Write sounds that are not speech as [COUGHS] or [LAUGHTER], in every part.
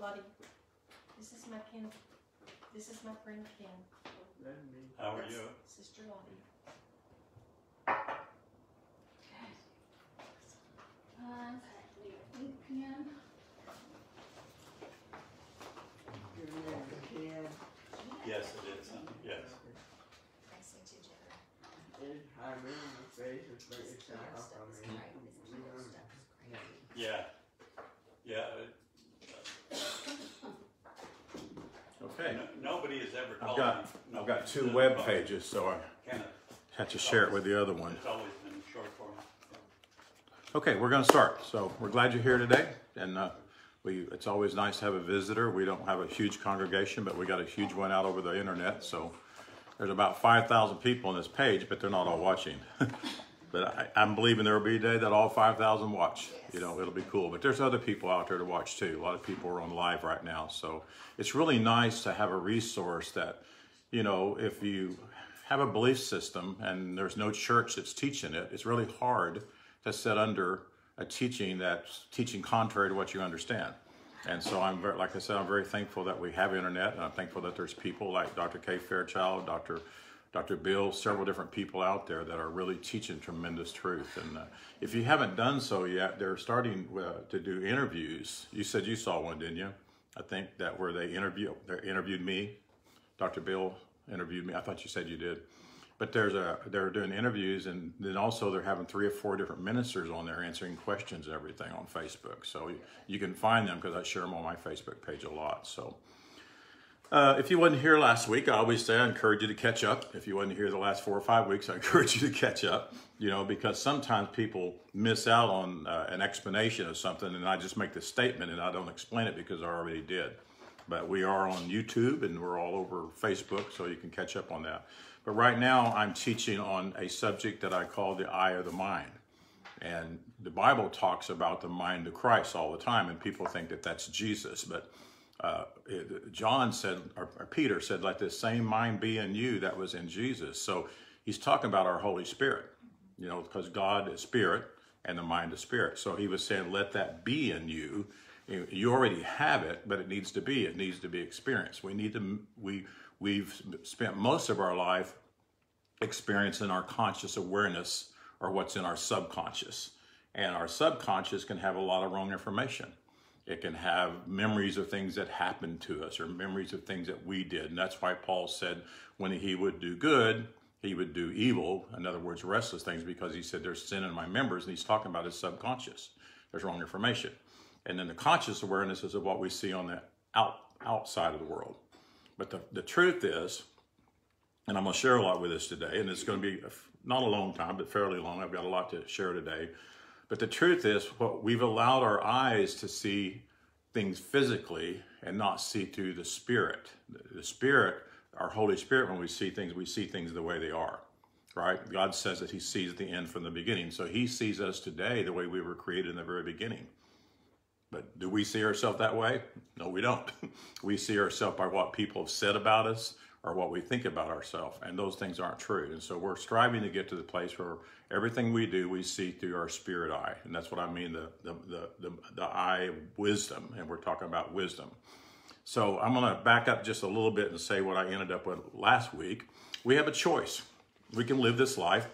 Lottie, this is my Ken, this is my friend Ken, How are That's you? Sister Lottie. Um, Ken, Yes, it is. Yes. I sent you Jenna. Yeah. Yeah. Okay. No- Nobody has ever I've got. I've got two web pages, so I had to share it with the other one. It's always been short form. Okay, we're going to start. So we're glad you're here today, and uh, we it's always nice to have a visitor. We don't have a huge congregation, but we got a huge one out over the internet. So there's about five thousand people on this page, but they're not all watching. [LAUGHS] but I, I'm believing there will be a day that all five thousand watch. You know, it'll be cool. But there's other people out there to watch too. A lot of people are on live right now, so it's really nice to have a resource that, you know, if you have a belief system and there's no church that's teaching it, it's really hard to sit under a teaching that's teaching contrary to what you understand. And so I'm very, like I said, I'm very thankful that we have internet, and I'm thankful that there's people like Dr. Kay Fairchild, Dr. Dr. Bill, several different people out there that are really teaching tremendous truth. And uh, if you haven't done so yet, they're starting uh, to do interviews. You said you saw one, didn't you? I think that where they interview, they interviewed me. Dr. Bill interviewed me. I thought you said you did but there's a they're doing interviews and then also they're having three or four different ministers on there answering questions everything on facebook so you, you can find them because i share them on my facebook page a lot so uh, if you wasn't here last week i always say i encourage you to catch up if you wasn't here the last four or five weeks i [LAUGHS] encourage you to catch up you know because sometimes people miss out on uh, an explanation of something and i just make the statement and i don't explain it because i already did but we are on youtube and we're all over facebook so you can catch up on that but right now, I'm teaching on a subject that I call the eye of the mind. And the Bible talks about the mind of Christ all the time, and people think that that's Jesus. But uh, John said, or, or Peter said, let this same mind be in you that was in Jesus. So he's talking about our Holy Spirit, you know, because God is spirit and the mind is spirit. So he was saying, let that be in. You you already have it, but it needs to be. It needs to be experienced. We need to, we, we've spent most of our life experiencing our conscious awareness or what's in our subconscious. And our subconscious can have a lot of wrong information. It can have memories of things that happened to us or memories of things that we did. And that's why Paul said when he would do good, he would do evil. In other words, restless things, because he said there's sin in my members. And he's talking about his subconscious. There's wrong information. And then the conscious awareness is of what we see on the out, outside of the world. But the, the truth is, and I'm going to share a lot with us today, and it's going to be not a long time, but fairly long. I've got a lot to share today. But the truth is, what we've allowed our eyes to see things physically and not see through the spirit. The, spirit, our Holy Spirit, when we see things, we see things the way they are. Right? God says that He sees the end from the beginning. So He sees us today the way we were created in the very beginning. But do we see ourselves that way? No, we don't. [LAUGHS] we see ourselves by what people have said about us or what we think about ourselves, and those things aren't true. And so we're striving to get to the place where everything we do, we see through our spirit eye. And that's what I mean the, the, the, the, eye of wisdom. And we're talking about wisdom. So I'm to back up just a little bit and say what I ended up with last week. We have a choice. We can live this life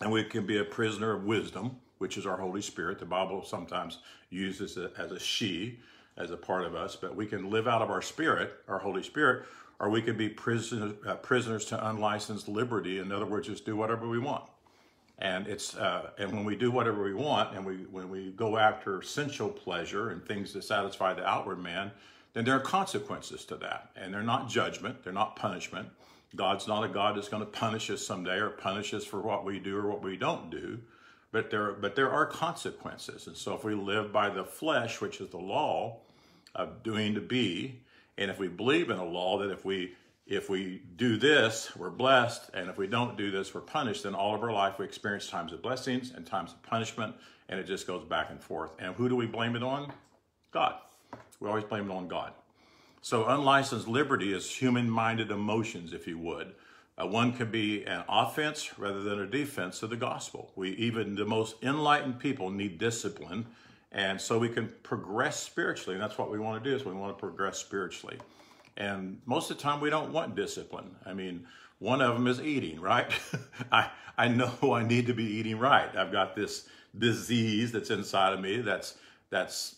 and we can be a prisoner of wisdom, which is our Holy Spirit. The Bible sometimes uses it as a she, as a part of us, but we can live out of our spirit, our Holy Spirit, or we could be prisoners, uh, prisoners to unlicensed liberty. In other words, just do whatever we want. And it's uh, and when we do whatever we want, and we when we go after sensual pleasure and things to satisfy the outward man, then there are consequences to that, and they're not judgment, they're not punishment. God's not a God that's going to punish us someday or punish us for what we do or what we don't do, but there but there are consequences. And so if we live by the flesh, which is the law of doing to be, and if we believe in a law that if we if we do this, we're blessed, and if we don't do this, we're punished, then all of our life we experience times of blessings and times of punishment, and it just goes back and forth. And who do we blame it on? God. We always blame it on God. So unlicensed liberty is human-minded emotions, if you would. Uh, one can be an offense rather than a defense of the gospel. We even the most enlightened people need discipline, And so we can progress spiritually. And that's what we want to do is we want to progress spiritually. And most of the time we don't want discipline. I mean, one of them is eating, right? [LAUGHS] I, I know [LAUGHS] I need to be eating right. I've got this disease that's inside of me that's, that's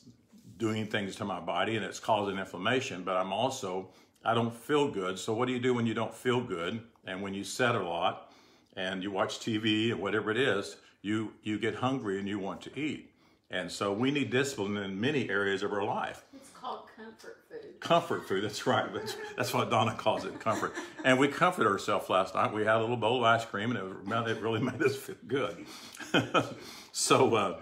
doing things to my body and it's causing inflammation, but I'm also, I don't feel good. So what do you do when you don't feel good? And when you set a lot and you watch TV and whatever it is, you, you get hungry and you want to eat. And so we need discipline in many areas of our life. It's called comfort food. Comfort food, that's right. That's, that's what Donna calls it, comfort. And we comforted ourselves last night. We had a little bowl of ice cream and it, it really [LAUGHS] made us feel good. [LAUGHS] so, uh,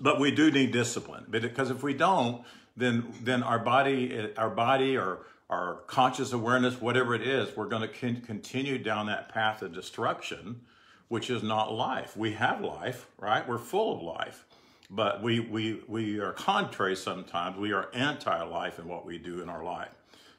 but we do need discipline because if we don't, then then our body, our body, or our conscious awareness, whatever it is, we're going to continue down that path of destruction, which is not life. We have life, right? We're full of life, but we we we are contrary sometimes. We are anti-life in what we do in our life.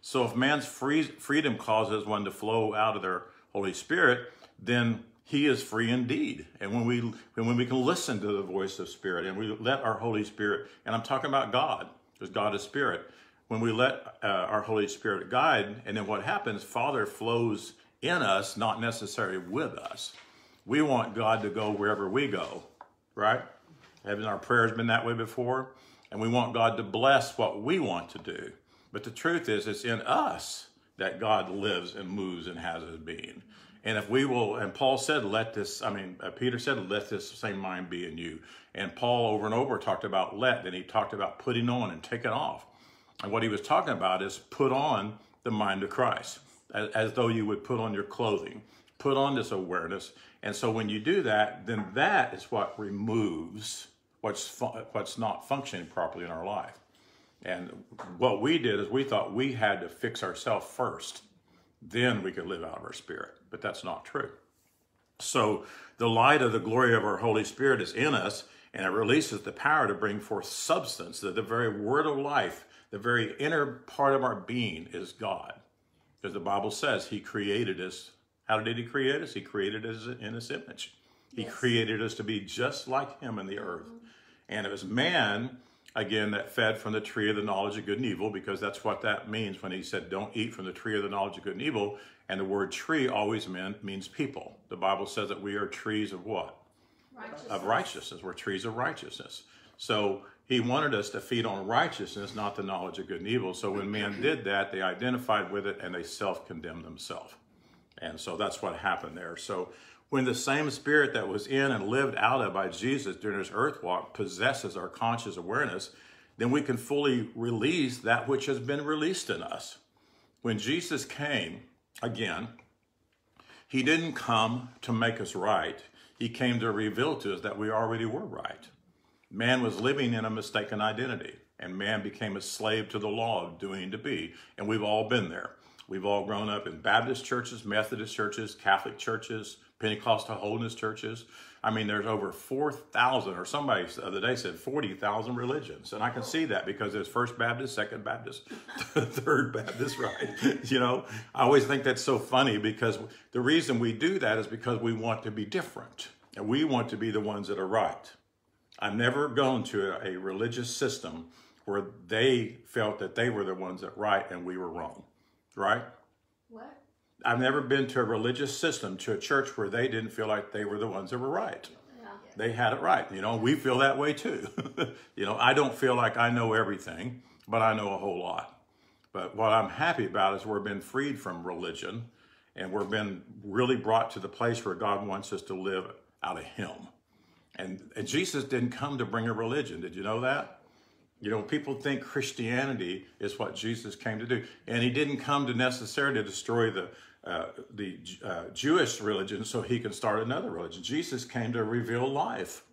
So if man's free, freedom causes one to flow out of their Holy Spirit, then he is free indeed. And when we when we can listen to the voice of Spirit and we let our Holy Spirit, and I'm talking about God, because God is Spirit. When we let uh, our Holy Spirit guide, and then what happens, Father flows in us, not necessarily with us. We want God to go wherever we go, right? Haven't our prayers been that way before? And we want God to bless what we want to do. But the truth is, it's in us that God lives and moves and has his being. And if we will, and Paul said, let this, I mean, uh, Peter said, let this same mind be in you. And Paul over and over talked about let, and he talked about putting on and taking off. And what he was talking about is put on the mind of Christ, as, as though you would put on your clothing. Put on this awareness. And so when you do that, then that is what removes what's, what's not functioning properly in our life. And what we did is we thought we had to fix ourselves first then we could live out of our spirit. But that's not true. So the light of the glory of our Holy Spirit is in us, and it releases the power to bring forth substance, that the very word of life, the very inner part of our being is God. Because the Bible says he created us. How did he create us? He created us in his image. He yes. created us to be just like him in the earth. Mm-hmm. And it was man again, that fed from the tree of the knowledge of good and evil, because that's what that means when he said, don't eat from the tree of the knowledge of good and evil. And the word tree always meant, means people. The Bible says that we are trees of what? Righteousness. Of righteousness. We're trees of righteousness. So he wanted us to feed on righteousness, not the knowledge of good and evil. So when man did that, they identified with it and they self condemned themselves. And so that's what happened there. So when the same spirit that was in and lived out of by Jesus during his earth walk possesses our conscious awareness, then we can fully release that which has been released in us. When Jesus came, again, he didn't come to make us right. He came to reveal to us that we already were right. Man was living in a mistaken identity, and man became a slave to the law of doing to be. And we've all been there. We've all grown up in Baptist churches, Methodist churches, Catholic churches, Pentecostal holiness churches. I mean, there's over 4,000, or somebody the other day said 40,000 religions. And I can see that because there's First Baptist, Second Baptist, [LAUGHS] Third Baptist, right? [LAUGHS] You know, I always think that's so funny because the reason we do that is because we want to be different and we want to be the ones that are right. I've never gone to a, a religious system where they felt that they were the ones that right and we were wrong, right? What? I've never been to a religious system, to a church where they didn't feel like they were the ones that were right. Yeah. They had it right. You know, we feel that way too. [LAUGHS] you know, I don't feel like I know everything, but I know a whole lot. But what I'm happy about is we're been freed from religion and we're been really brought to the place where God wants us to live out of Him. And, and Jesus didn't come to bring a religion. Did you know that? You know, people think Christianity is what Jesus came to do. And he didn't come to necessarily destroy the, uh, the uh, Jewish religion so he can start another religion. Jesus came to reveal life.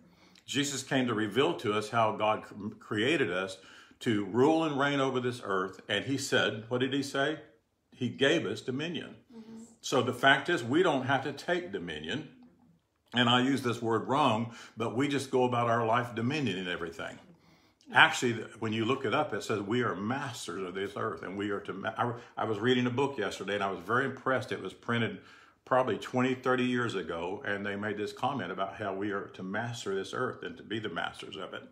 Jesus came to reveal to us how God created us to rule and reign over this earth. And he said, what did he say? He gave us dominion. Mm-hmm. So the fact is, we don't have to take dominion. And I use this word wrong, but we just go about our life dominion in everything. Actually, when you look it up, it says we are masters of this earth, and we are to. I, I was reading a book yesterday, and I was very impressed. It was printed probably 20, 30 years ago, and they made this comment about how we are to master this earth and to be the masters of it.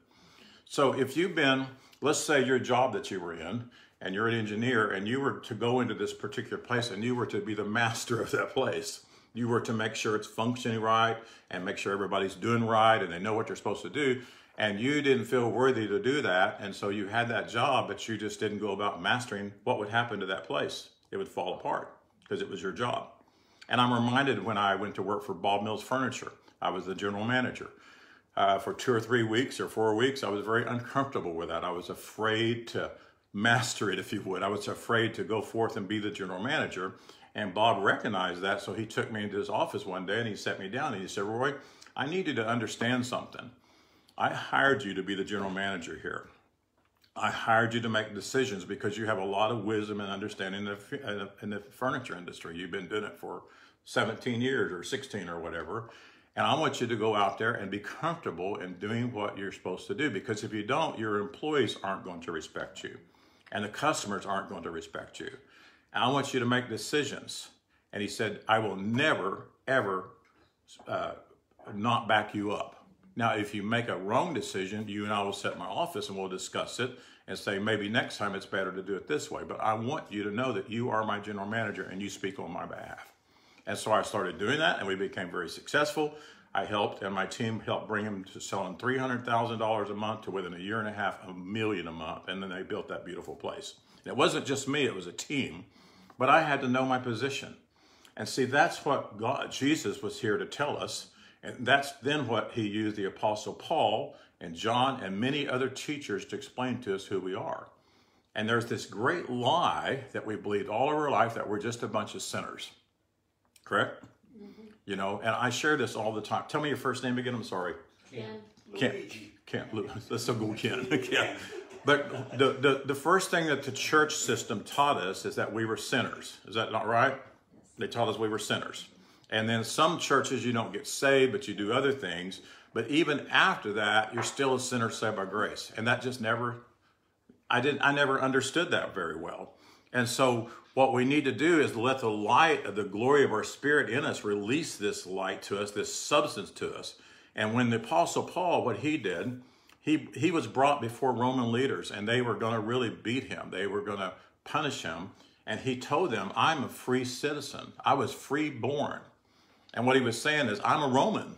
So if you've been, let's say your job that you were in, and you're an engineer, and you were to go into this particular place, and you were to be the master of that place. You were to make sure it's functioning right, and make sure everybody's doing right, and they know what they're supposed to do. And you didn't feel worthy to do that, and so you had that job, but you just didn't go about mastering. What would happen to that place? It would fall apart because it was your job. And I'm reminded when I went to work for Bob Mills Furniture, I was the general manager. Uh, for two or three weeks or four weeks, I was very uncomfortable with that. I was afraid to master it, if you would. I was afraid to go forth and be the general manager. And Bob recognized that, so he took me into his office one day and he set me down and he said, Roy, I need you to understand something. I hired you to be the general manager here. I hired you to make decisions because you have a lot of wisdom and understanding in the, in the furniture industry. You've been doing it for 17 years or 16 or whatever. And I want you to go out there and be comfortable in doing what you're supposed to do because if you don't, your employees aren't going to respect you and the customers aren't going to respect you. I want you to make decisions. And he said, I will never, ever uh, not back you up. Now, if you make a wrong decision, you and I will sit in my office and we'll discuss it and say, maybe next time it's better to do it this way. But I want you to know that you are my general manager and you speak on my behalf. And so I started doing that and we became very successful. I helped and my team helped bring him to selling $300,000 a month to within a year and a half, a million a month. And then they built that beautiful place. And it wasn't just me, it was a team, but I had to know my position. And see, that's what God, Jesus was here to tell us. And that's then what he used the Apostle Paul and John and many other teachers to explain to us who we are. And there's this great lie that we believed all of our life that we're just a bunch of sinners. Correct? Mm-hmm. You know, and I share this all the time. Tell me your first name again. I'm sorry. Ken. Ken. Ken. Let's still go Ken. Ken. But the, the, the first thing that the church system taught us is that we were sinners. Is that not right? They taught us we were sinners. And then some churches you don't get saved, but you do other things. But even after that, you're still a sinner saved by grace. And that just never, I didn't, I never understood that very well. And so what we need to do is let the light of the glory of our spirit in us release this light to us, this substance to us. And when the apostle Paul, what he did, he, he was brought before Roman leaders and they were going to really beat him. They were going to punish him. And he told them, I'm a free citizen. I was free born. And what he was saying is, I'm a Roman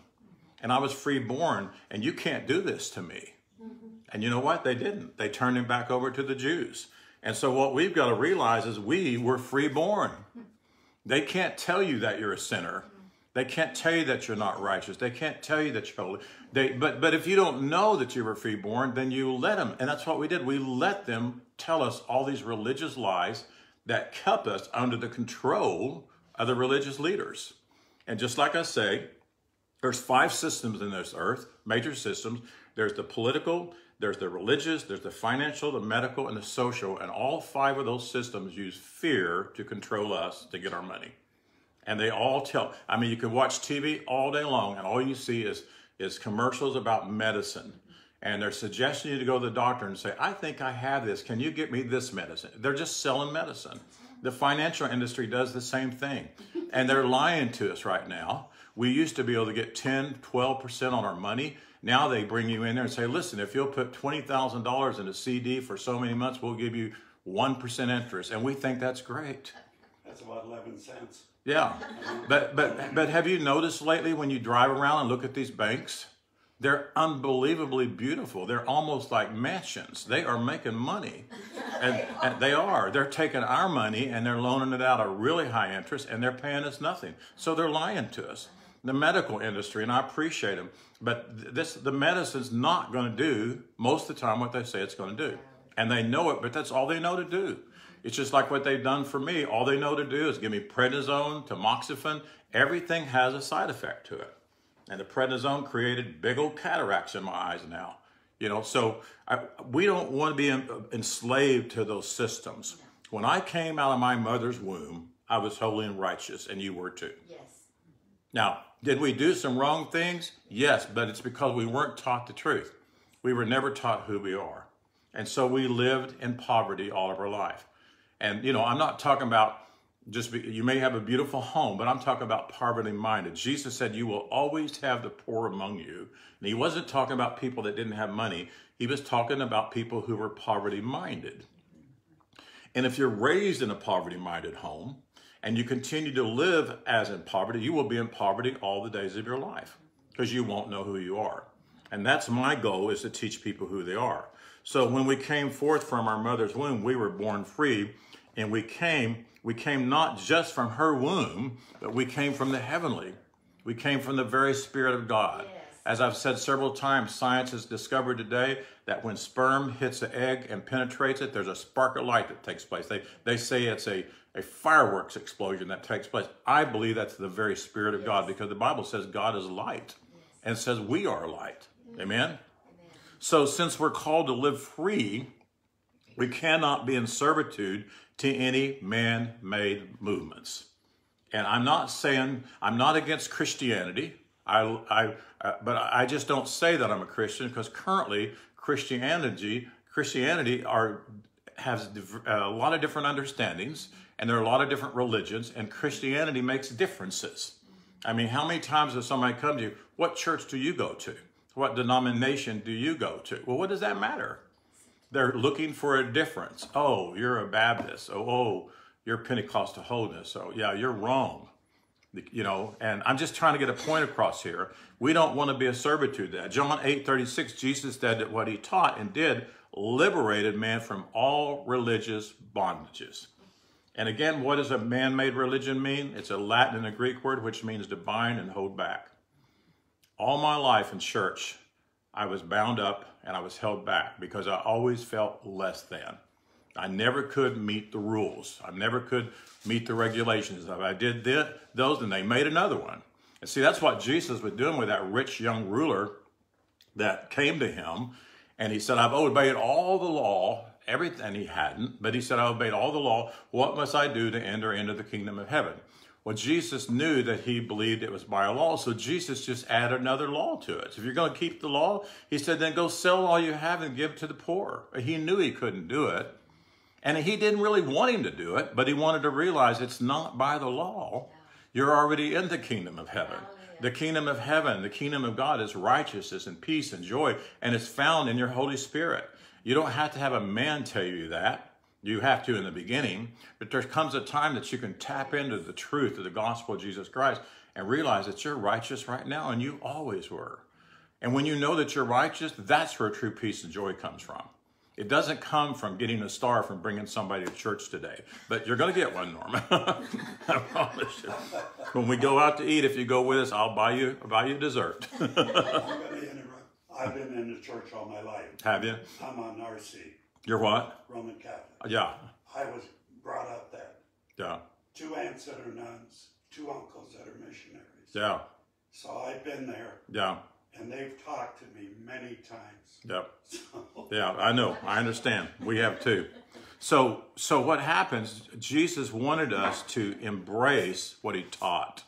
and I was free born and you can't do this to me. Mm-hmm. And you know what? They didn't. They turned him back over to the Jews. And so what we've got to realize is we were freeborn. They can't tell you that you're a sinner. They can't tell you that you're not righteous. They can't tell you that you're holy. They, but, but if you don't know that you were freeborn, then you let them. And that's what we did. We let them tell us all these religious lies that kept us under the control of the religious leaders. And just like I say, there's five systems in this earth, major systems. There's the political, there's the religious, there's the financial, the medical, and the social, and all five of those systems use fear to control us to get our money. And they all tell, I mean, you can watch TV all day long, and all you see is, is commercials about medicine. And they're suggesting you to go to the doctor and say, I think I have this. Can you get me this medicine? They're just selling medicine. The financial industry does the same thing. And they're lying to us right now. We used to be able to get 10, 12% on our money. Now they bring you in there and say, listen, if you'll put $20,000 in a CD for so many months, we'll give you 1% interest. And we think that's great. That's about 11 cents. Yeah. But, but, but have you noticed lately when you drive around and look at these banks? They're unbelievably beautiful. They're almost like mansions. They are making money. And, and, they are. They're taking our money and they're loaning it out at really high interest and they're paying us nothing. So they're lying to us. The medical industry, and I appreciate them, but this the medicine's not going to do most of the time what they say it's going to do. And they know it, but that's all they know to do. It's just like what they've done for me. All they know to do is give me prednisone, tamoxifen. Everything has a side effect to it. And the prednisone created big old cataracts in my eyes now. You know, so I, we don't want to be enslaved to those systems. When I came out of my mother's womb, I was holy and righteous, and you were too. Yes. Now, did we do some wrong things? Yes, but it's because we weren't taught the truth. We were never taught who we are. And so we lived in poverty all of our life. And, you know, I'm not talking about just be, you may have a beautiful home, but I'm talking about poverty minded. Jesus said, You will always have the poor among you. And he wasn't talking about people that didn't have money, he was talking about people who were poverty minded. And if you're raised in a poverty minded home and you continue to live as in poverty, you will be in poverty all the days of your life because you won't know who you are. And that's my goal is to teach people who they are. So when we came forth from our mother's womb, we were born free and we came we came not just from her womb, but we came from the heavenly. We came from the very spirit of God. Yes. As I've said several times, science has discovered today that when sperm hits the egg and penetrates it, there's a spark of light that takes place. They, they say it's a, a fireworks explosion that takes place. I believe that's the very spirit of God because the Bible says God is light and says we are light. Amen? So since we're called to live free, we cannot be in servitude to any man-made movements. And I'm not saying I'm not against Christianity. I, I, uh, but I just don't say that I'm a Christian because currently Christianity, Christianity are has a lot of different understandings, and there are a lot of different religions, and Christianity makes differences. I mean, how many times does somebody come to you? What church do you go to? What denomination do you go to? Well, what does that matter? They're looking for a difference. Oh, you're a Baptist. Oh, oh you're Pentecostal holiness. So yeah, you're wrong. You know, and I'm just trying to get a point across here. We don't want to be a servitude that. John 8 36, Jesus said that what he taught and did liberated man from all religious bondages. And again, what does a man made religion mean? It's a Latin and a Greek word which means to bind and hold back. All my life in church, I was bound up and I was held back because I always felt less than. I never could meet the rules. I never could meet the regulations. If I did th- those, then they made another one. And see, that's what Jesus was doing with that rich young ruler that came to him. And he said, I've obeyed all the law, everything. He hadn't, but he said, I obeyed all the law. What must I do to enter into the kingdom of heaven? Well, Jesus knew that he believed it was by a law, so Jesus just added another law to it. So if you're going to keep the law, he said, then go sell all you have and give to the poor. He knew he couldn't do it. And he didn't really want him to do it, but he wanted to realize it's not by the law. You're already in the kingdom of heaven. The kingdom of heaven, the kingdom of God is righteousness and peace and joy, and it's found in your Holy Spirit. You don't have to have a man tell you that. You have to in the beginning, but there comes a time that you can tap into the truth of the gospel of Jesus Christ and realize that you're righteous right now and you always were. And when you know that you're righteous, that's where true peace and joy comes from. It doesn't come from getting a star from bringing somebody to church today, but you're going to get one, Norman. [LAUGHS] I promise you. When we go out to eat, if you go with us, I'll buy you I'll buy you dessert. [LAUGHS] I'm gonna interrupt. I've been in the church all my life. Have you? I'm on RC, You're what? Roman Catholic. Yeah, I was brought up that. yeah, Two aunts that are nuns, two uncles that are missionaries. yeah, So I've been there, yeah, and they've talked to me many times. yeah. So, [LAUGHS] Yeah, I know. I understand. We have too. So, so what happens? Jesus wanted us to embrace what he taught,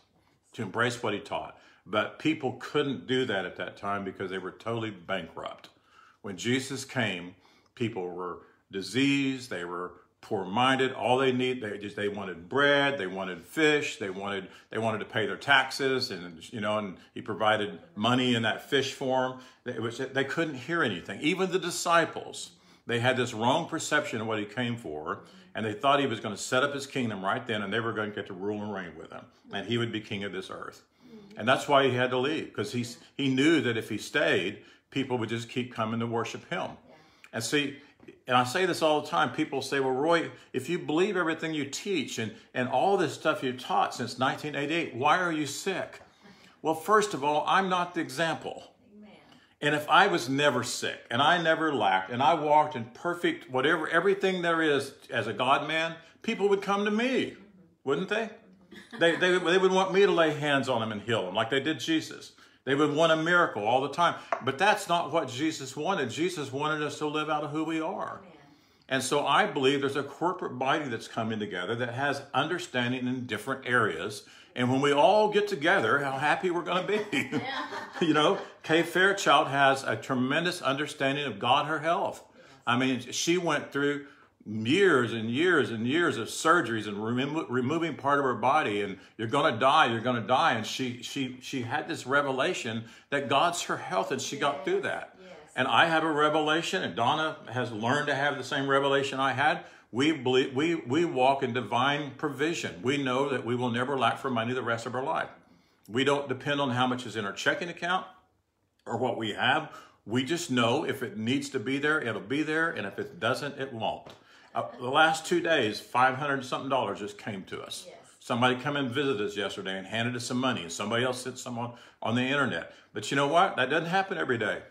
to embrace what he taught. But people couldn't do that at that time because they were totally bankrupt. When Jesus came, people were diseased, they were poor-minded. All they need, they just they wanted bread, they wanted fish, they wanted they wanted to pay their taxes, and you know, and he provided money in that fish form. Was they couldn't hear anything. Even the disciples, they had this wrong perception of what he came for, and they thought he was going to set up his kingdom right then, and they were going to get to rule and reign with him, and he would be king of this earth. And that's why he had to leave, because he, he knew that if he stayed, people would just keep coming to worship him. And see, and I say this all the time, people say, well, Roy, if you believe everything you teach and, and all this stuff you've taught since 1988, why are you sick? Well, first of all, I'm not the example. And if I was never sick and I never lacked and I walked in perfect, whatever, everything there is as a God man, people would come to me, mm-hmm. wouldn't they? Mm-hmm. They, they, they would want me to lay hands on them and heal them like they did Jesus. They would want a miracle all the time. But that's not what Jesus wanted. Jesus wanted us to live out of who we are. And so I believe there's a corporate body that's coming together that has understanding in different areas. And when we all get together, how happy we're going to be. [LAUGHS] you know, Kay Fairchild has a tremendous understanding of God, her health. I mean, she went through years and years and years of surgeries and remo- removing part of her body and you're going to die you're going to die and she she she had this revelation that god's her health and she got through that Yes. and i have a revelation and donna has learned to have the same revelation i had we believe we we walk in divine provision we know that we will never lack for money the rest of our life we don't depend on how much is in our checking account or what we have. We just know if it needs to be there, it'll be there, and if it doesn't, it won't. Uh, the last two days, five hundred something dollars just came to us. Yes. Somebody come and visit us yesterday and handed us some money, and somebody else sent someone on the internet. But you know what? That doesn't happen every day.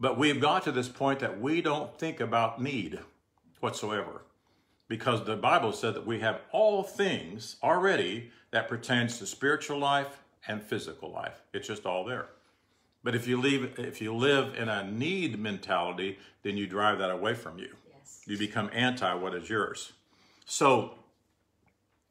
But we've got to this point that we don't think about need whatsoever because the Bible said that we have all things already that pertains to spiritual life and physical life. It's just all there. But if you leave, if you live in a need mentality, then you drive that away from you. You become anti what is yours. So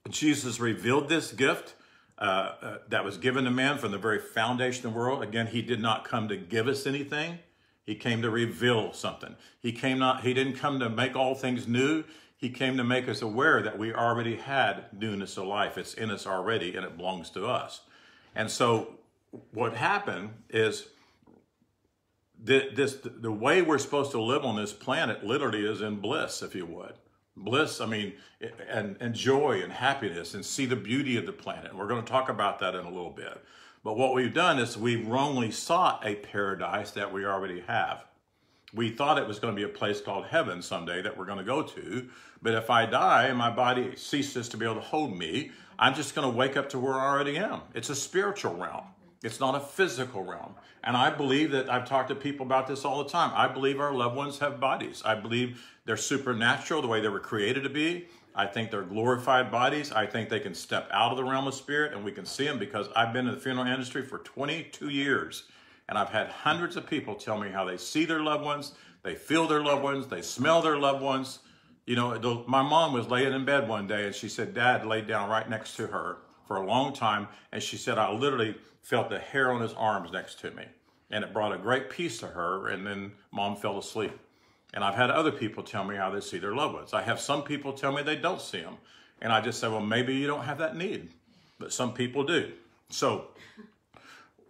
Jesus revealed this gift uh, uh, that was given to man from the very foundation of the world. Again, he did not come to give us anything. He came to reveal something. He came not. He didn't come to make all things new. He came to make us aware that we already had newness of life. It's in us already, and it belongs to us. And so, what happened is the, this the way we're supposed to live on this planet literally is in bliss, if you would. Bliss, I mean, and, and joy and happiness and see the beauty of the planet. We're going to talk about that in a little bit. But what we've done is we've wrongly sought a paradise that we already have. We thought it was going to be a place called heaven someday that we're going to go to. But if I die and my body ceases to be able to hold me, I'm just going to wake up to where I already am. It's a spiritual realm. It's not a physical realm. And I believe that I've talked to people about this all the time. I believe our loved ones have bodies. I believe they're supernatural the way they were created to be. I think they're glorified bodies. I think they can step out of the realm of spirit and we can see them because I've been in the funeral industry for 22 years and I've had hundreds of people tell me how they see their loved ones, they feel their loved ones, they smell their loved ones. You know, my mom was laying in bed one day and she said, Dad laid down right next to her for a long time. And she said, I literally felt the hair on his arms next to me. And it brought a great peace to her. And then mom fell asleep. And I've had other people tell me how they see their loved ones. I have some people tell me they don't see them. And I just say, well, maybe you don't have that need. But some people do. So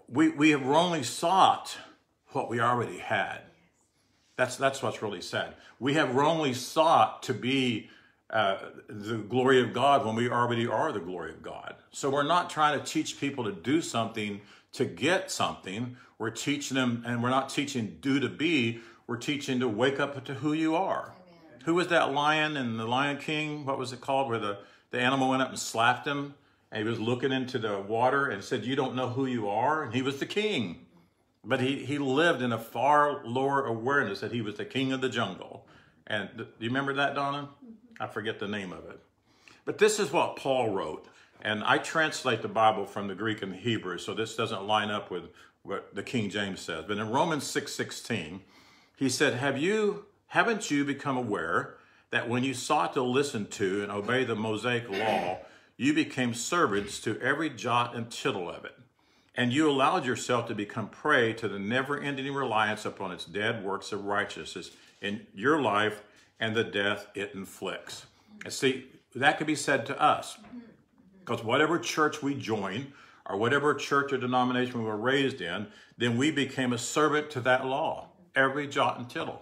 we, we have wrongly sought what we already had. That's, that's what's really sad. We have wrongly sought to be uh, the glory of God when we already are the glory of God. So we're not trying to teach people to do something to get something. We're teaching them, and we're not teaching do to be. We're teaching to wake up to who you are. Who was that lion in the Lion King? What was it called? Where the, the animal went up and slapped him, and he was looking into the water and said, "You don't know who you are." And he was the king, but he he lived in a far lower awareness that he was the king of the jungle. And do you remember that, Donna? I forget the name of it. But this is what Paul wrote, and I translate the Bible from the Greek and the Hebrew, so this doesn't line up with what the King James says. But in Romans 6:16, he said, "Have you haven't you become aware that when you sought to listen to and obey the Mosaic law, you became servants to every jot and tittle of it, and you allowed yourself to become prey to the never-ending reliance upon its dead works of righteousness in your life and the death it inflicts." And see, that could be said to us. Because whatever church we join, or whatever church or denomination we were raised in, then we became a servant to that law, every jot and tittle.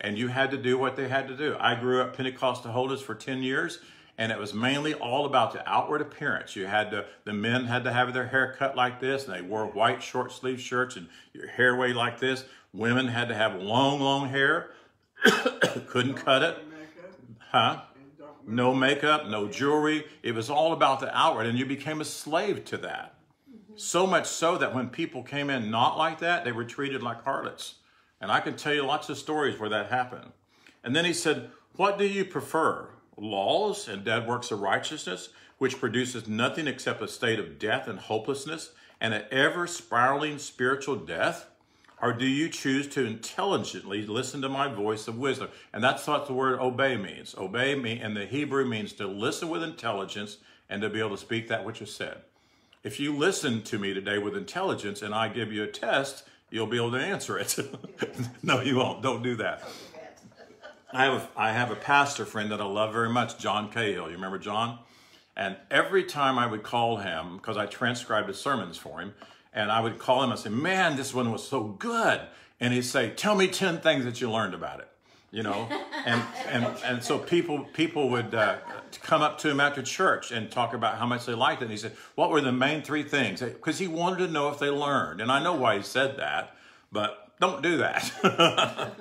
And you had to do what they had to do. I grew up Pentecostal holiness for 10 years, and it was mainly all about the outward appearance. You had to, the men had to have their hair cut like this, and they wore white short sleeve shirts and your hair way like this. Women had to have long, long hair, [COUGHS] couldn't cut it. Huh? No makeup, no jewelry. It was all about the outward, and you became a slave to that. So much so that when people came in not like that, they were treated like harlots. And I can tell you lots of stories where that happened. And then he said, What do you prefer? Laws and dead works of righteousness, which produces nothing except a state of death and hopelessness and an ever spiraling spiritual death? Or do you choose to intelligently listen to my voice of wisdom? And that's what the word obey means. Obey me in the Hebrew means to listen with intelligence and to be able to speak that which is said. If you listen to me today with intelligence and I give you a test, you'll be able to answer it. [LAUGHS] no, you won't. Don't do that. I have a, I have a pastor friend that I love very much, John Cahill. You remember John? And every time I would call him, because I transcribed his sermons for him, and I would call him and say, "Man, this one was so good," and he'd say, "Tell me ten things that you learned about it." You know, and and and so people people would uh, come up to him after church and talk about how much they liked it. And he said, "What were the main three things?" Because he wanted to know if they learned. And I know why he said that, but don't do that. [LAUGHS]